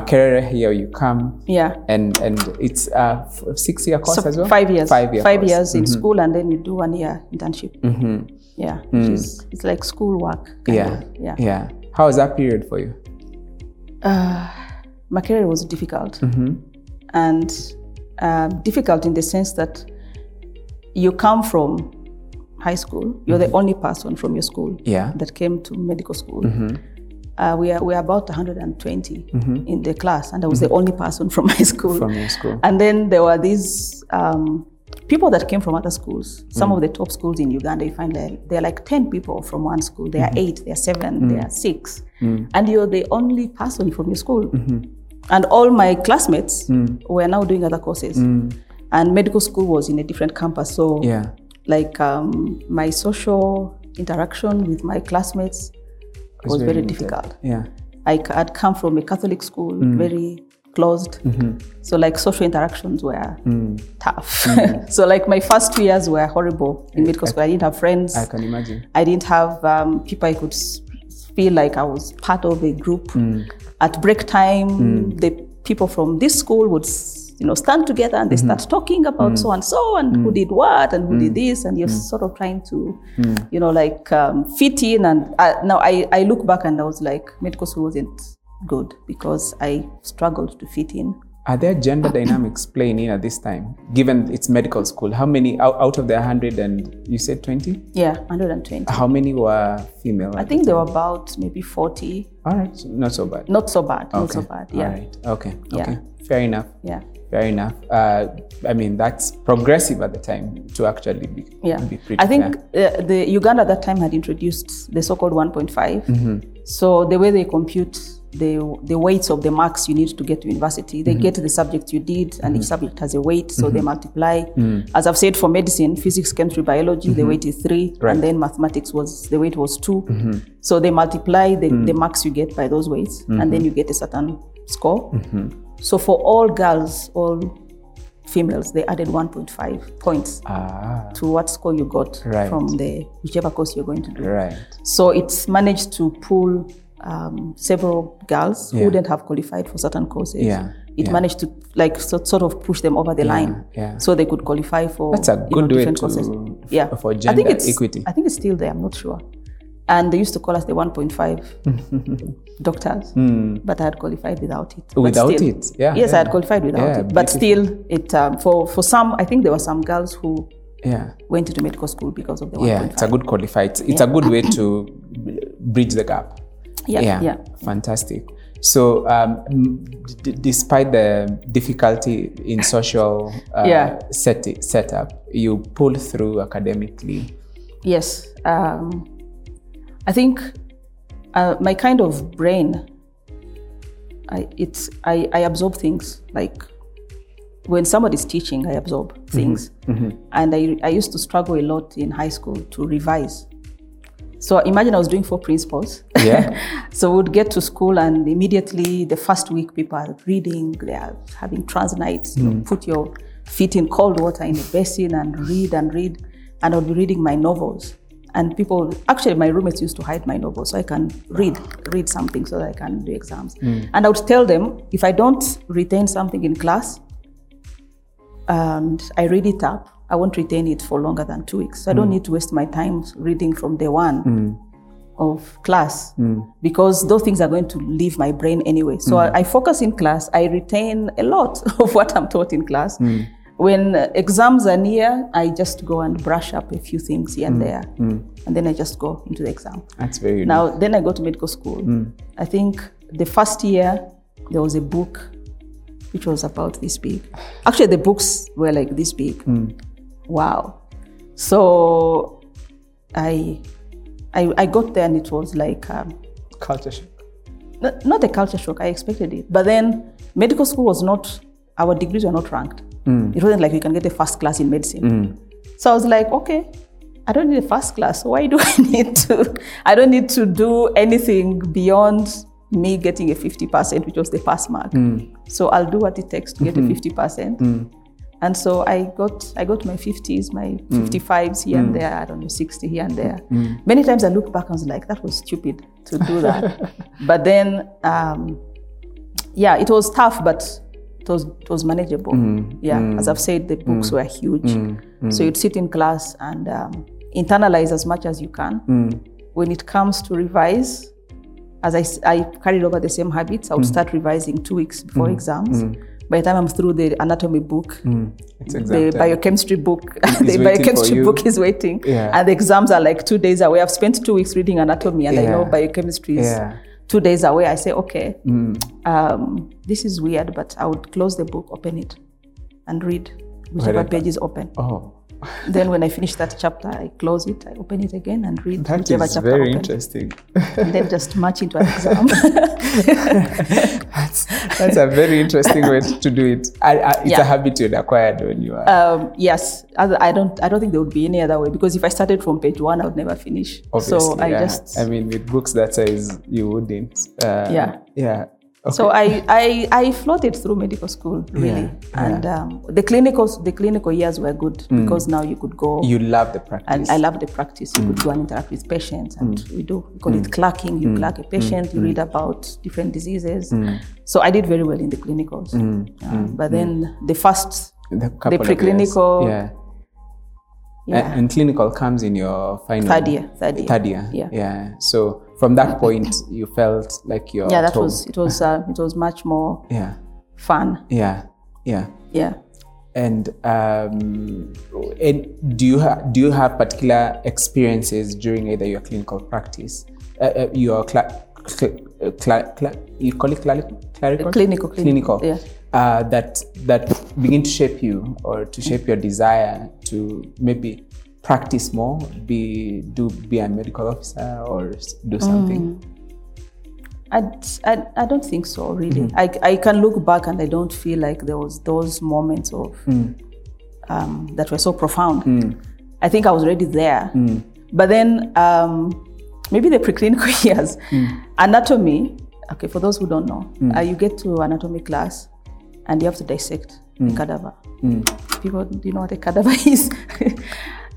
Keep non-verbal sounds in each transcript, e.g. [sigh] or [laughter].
Makerere here you come Yeah. and and it's a six year course So as well. five years. Five year. Five course. years in school, and then you do one year internship. Mhm. Yeah. Which is, it's like school work. kind Yeah. of. Yeah. Yeah. How was that period for you? Uh, my career was difficult, Mm-hmm. and uh, difficult in the sense that you come from high school. You're the only person from your school Mm-hmm. Yeah. that came to medical school. Mm-hmm. Uh, we are we are about 120 in the class, and I was the only person from my [laughs] school. From your school. And then there were these um, people that came from other schools. Some of the top schools in Uganda, you find that there are like 10 people from one school. There are eight, there are seven, there are six. And you're the only person from your school. And all my classmates were now doing other courses. And medical school was in a different campus. So, Yeah. like, um, my social interaction with my classmates was very limited. difficult. Yeah. I had come from a Catholic school, mm. very closed. Mm-hmm. So like social interactions were mm. tough. Mm. [laughs] so like my first two years were horrible in medical school. I didn't have friends. I can imagine. I didn't have um, people I could feel like I was part of a group. At break time, the people from this school would, you know, stand together and they start mm-hmm. talking about mm. so and so and who mm. did what and who did mm. this, and you're sort of trying to, you know, like um, fit in. And I, now I, I look back and I was like, medical school wasn't good because I struggled to fit in. Are there gender dynamics [coughs] playing in at this time? Given it's medical school, how many out, out of the 100 and you said 20? Yeah, 120. How many were female? I think there were about maybe 40. All right, not so bad. Not so bad. Not so bad. Yeah. All right. Okay. Yeah. Okay. Fair enough. Yeah. Fair enough. Uh, I mean, that's progressive at the time to actually be, Yeah, be pretty I think uh, the Uganda at that time had introduced the so-called 1.5. Mm-hmm. So the way they compute the the weights of the marks you need to get to university, Mm-hmm. they get the subject you did, and each subject has a weight, so they multiply. Mm. As I've said, for medicine, physics, chemistry, biology, the weight is three, Mm-hmm. Right. and then mathematics was the weight was 2 Mm-hmm. So they multiply the, Mm. the marks you get by those weights, and Mm-hmm. then you get a certain score. So for all girls, all females, they added 1.5 points Ah, to what score you got Right. from the whichever course you're going to do. right. So it's managed to pull um, several girls who Yeah. wouldn't have qualified for certain courses. Yeah, It yeah. managed to like so, sort of push them over the line, yeah. so they could qualify for That's a you know, good way different to- courses. Yeah, for I think gender it's, equity. I think it's still there. I'm not sure. And they used to call us the 1.5 [laughs] doctors, but I had qualified without it. Without still- it, yeah, Yes, yeah. I had qualified without Yeah, it, but beautiful. still, it um, for for some. I think there were some girls who Yeah. went into medical school because of the Yeah, it's a good qualifier. It's, it's a good way to [coughs] bridge the gap. Yeah, yeah. fantastic. So, um, d- despite the difficulty in social uh, Yeah. set- setup, you pulled through academically. Yes. Um, I think uh, my kind of brain, I, it's, I, I absorb things. Like when somebody's teaching, I absorb mm-hmm. things. Mm-hmm. And I, I used to struggle a lot in high school to revise. So imagine I was doing four principals. Yeah. [laughs] so we'd get to school and immediately the first week people are reading, they are having trans nights, you know, mm. put your feet in cold water in a basin and read and read. And I'll be reading my novels. And people, actually, my roommates used to hide my novels so I can read, read something so that I can do exams. Hmm. And I would tell them if I don't retain something in class and I read it up, I won't retain it for longer than two weeks. So I don't hmm. need to waste my time reading from day one hmm. of class because those things are going to leave my brain anyway. So I, I focus in class, I retain a lot [laughs] of what I'm taught in class. When exams are near, I just go and brush up a few things here and hmm. there, hmm. and then I just go into the exam. That's very unique. Now, then I go to medical school. Hmm. I think the first year there was a book which was about this big. Actually, the books were like this big. Wow. So I, I, I got there and it was like um, culture shock. not, not a culture shock. I expected it, but then medical school was not. Our degrees were not ranked. Mm. It wasn't like you can get a first class in medicine. Mm. So I was like, okay, I don't need a first class. Why do [laughs] I need to? I don't need to do anything beyond me getting a 50%, which was the pass mark. Mm. So I'll do what it takes to get a mm-hmm. 50%. And so I got I got my 50s, my 55s here and there, I don't know, 60 here and there. Many times I look back and was like, that was stupid to do that. [laughs] but then um, yeah, it was tough, but it was it was manageable. Yeah, as I've said, the books were huge, so you'd sit in class and um, internalize as much as you can. When it comes to revise, as I, I carried over the same habits, I would start revising two weeks before exams. By the time I'm through the anatomy book, It's the biochemistry book, [laughs] the biochemistry book is waiting, Yeah. and the exams are like two days away. I've spent two weeks reading anatomy, and I know biochemistry is Yeah. Two days away. I say, okay, um, this is weird, but I would close the book, open it, and read whichever page is open. Oh, [laughs] then when I finish that chapter, I close it, I open it again, and read that whichever is chapter very open, interesting. and then just march into an [laughs] exam. [laughs] that's, that's a very interesting way to do it. I, I, it's Yeah. a habit you acquired when you are. um, yes, I don't. I don't think there would be any other way because if I started from page one, I would never finish. Obviously, so I yeah. just I mean, with books that size, you wouldn't. Uh, Yeah. Yeah. Okay. So I, I, I floated through medical school really, Yeah, and um, the clinicals the clinical years were good mm. because now you could go you love the practice. and I love the practice. You could mm. go and interact with patients, and mm. we do. We call it clerking. You clerk a patient, you read about different diseases. So I did very well in the clinicals, Um, but then the first the, of preclinical- Yeah. Yeah, And, clinical comes in your final third year, third year, Third year. Yeah. Yeah. So from that point, [laughs] you felt like you're. yeah, that home. was it was uh, it was much more Yeah. fun. Yeah. Yeah. Yeah. And um, and do you ha- do you have particular experiences during either your clinical practice, uh, uh, your cl- cl- uh, cl- cl- you call it? Clinical, clinical, clinical, yeah. Uh, that that begin to shape you or to shape your desire to maybe practice more, be do be a medical officer or do something. I, I, I don't think so, really. I, I can look back and I don't feel like there was those moments of um, that were so profound. I think I was already there. But then um, maybe the preclinical [laughs] years, anatomy, okay, for those who don't know, uh, you get to anatomy class and you have to dissect the mm. cadaver. Mm. People, do you know what a cadaver [laughs] is?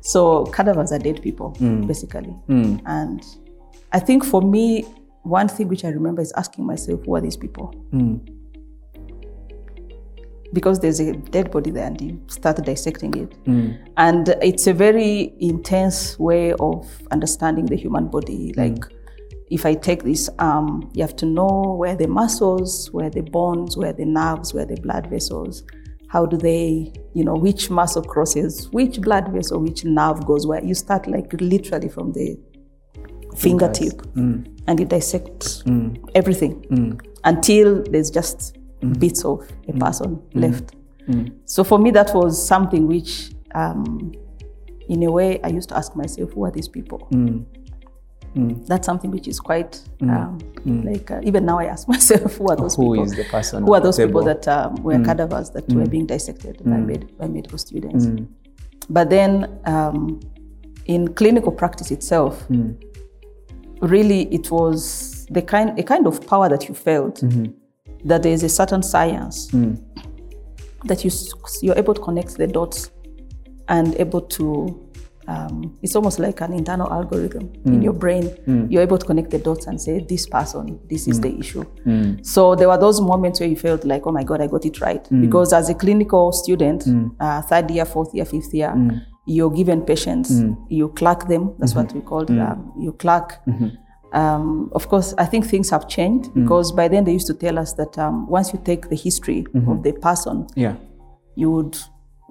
so cadavers are dead people, mm. basically. And I think for me, one thing which I remember is asking myself, who are these people? Because there's a dead body there and you start dissecting it. And it's a very intense way of understanding the human body. Like, if I take this arm, you have to know where the muscles, where the bones, where the nerves, where the blood vessels. How do they, you know, which muscle crosses, which blood vessel, which nerve goes where? You start like literally from the fingertip mm. and you dissect mm. everything mm. until there's just bits of a person left. So for me, that was something which, um, in a way, I used to ask myself, who are these people? Mm. That's something which is quite mm. um, mm. like uh, even now I ask [laughs] myself, who are those Who people? is the person Who are those people that um, were cadavers that were being dissected by, med- by medical students? But then um, in clinical practice itself, really it was the kind a kind of power that you felt mm-hmm. that there is a certain science that you you're able to connect the dots and able to um, it's almost like an internal algorithm in hmm. your brain. Hmm. You're able to connect the dots and say this person this is hmm. the issue. So there were those moments where you felt like oh my god i got it right. Because as a clinical student uh, third year fourth year fifth year you're given patients you clerk them. That's what we called um, you clerk. Um, of course, I think things have changed because by then they used to tell us that um, once you take the history of the person, Yeah. you would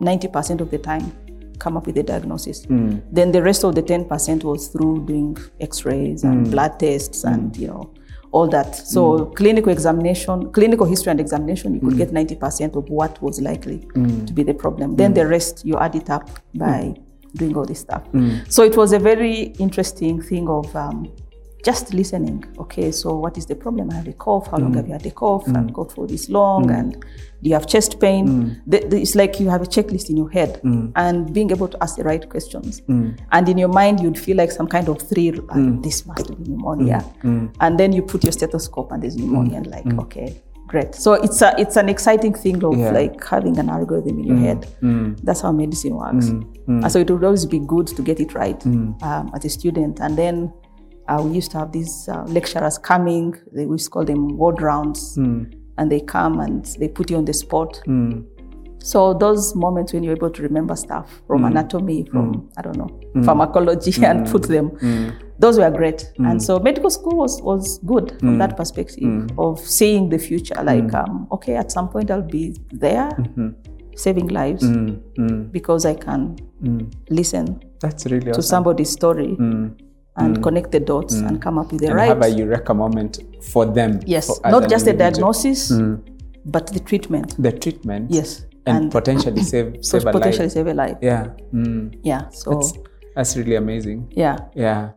90% of the time come up with a diagnosis. Hmm. Then the rest of the 10% was through doing x-rays and hmm. blood tests and hmm. you know all that. So clinical examination, clinical history and examination, you could get 90% of what was likely to be the problem. Then the rest you add it up by doing all this stuff. So it was a very interesting thing of um, just listening. Okay, so what is the problem? I have a cough. How long mm. have you had a cough? I've coughed for this long. Mm. And do you have chest pain? Mm. The- the- it's like you have a checklist in your head and being able to ask the right questions. And in your mind, you'd feel like some kind of thrill. "Ah, This must be pneumonia. And then you put your stethoscope and there's pneumonia. And like, okay, great. So it's a, it's an exciting thing of Yeah. like having an algorithm in your head. That's how medicine works. And so it would always be good to get it right um, as a student. And then uh, we used to have these uh, lecturers coming. They, we used to call them ward rounds. and they come and they put you on the spot. Mm. So those moments when you're able to remember stuff from Mm. anatomy, from I don't know, pharmacology, [laughs] and put them, those were great. Mm. And so medical school was was good from that perspective of seeing the future. Like, Mm. um, okay, at some point I'll be there, saving lives Mm. Mm. because I can Mm. listen That's really to awesome. somebody's story Mm. and connect the dots and come up with the right. And right. have a eureka moment for them. yes, for- not just the diagnosis, but the treatment. The treatment. Yes, And, potentially [coughs] save, save a potentially life. save a life. Yeah. Mm. Yeah. So That's, that's really amazing. yeah. Yeah.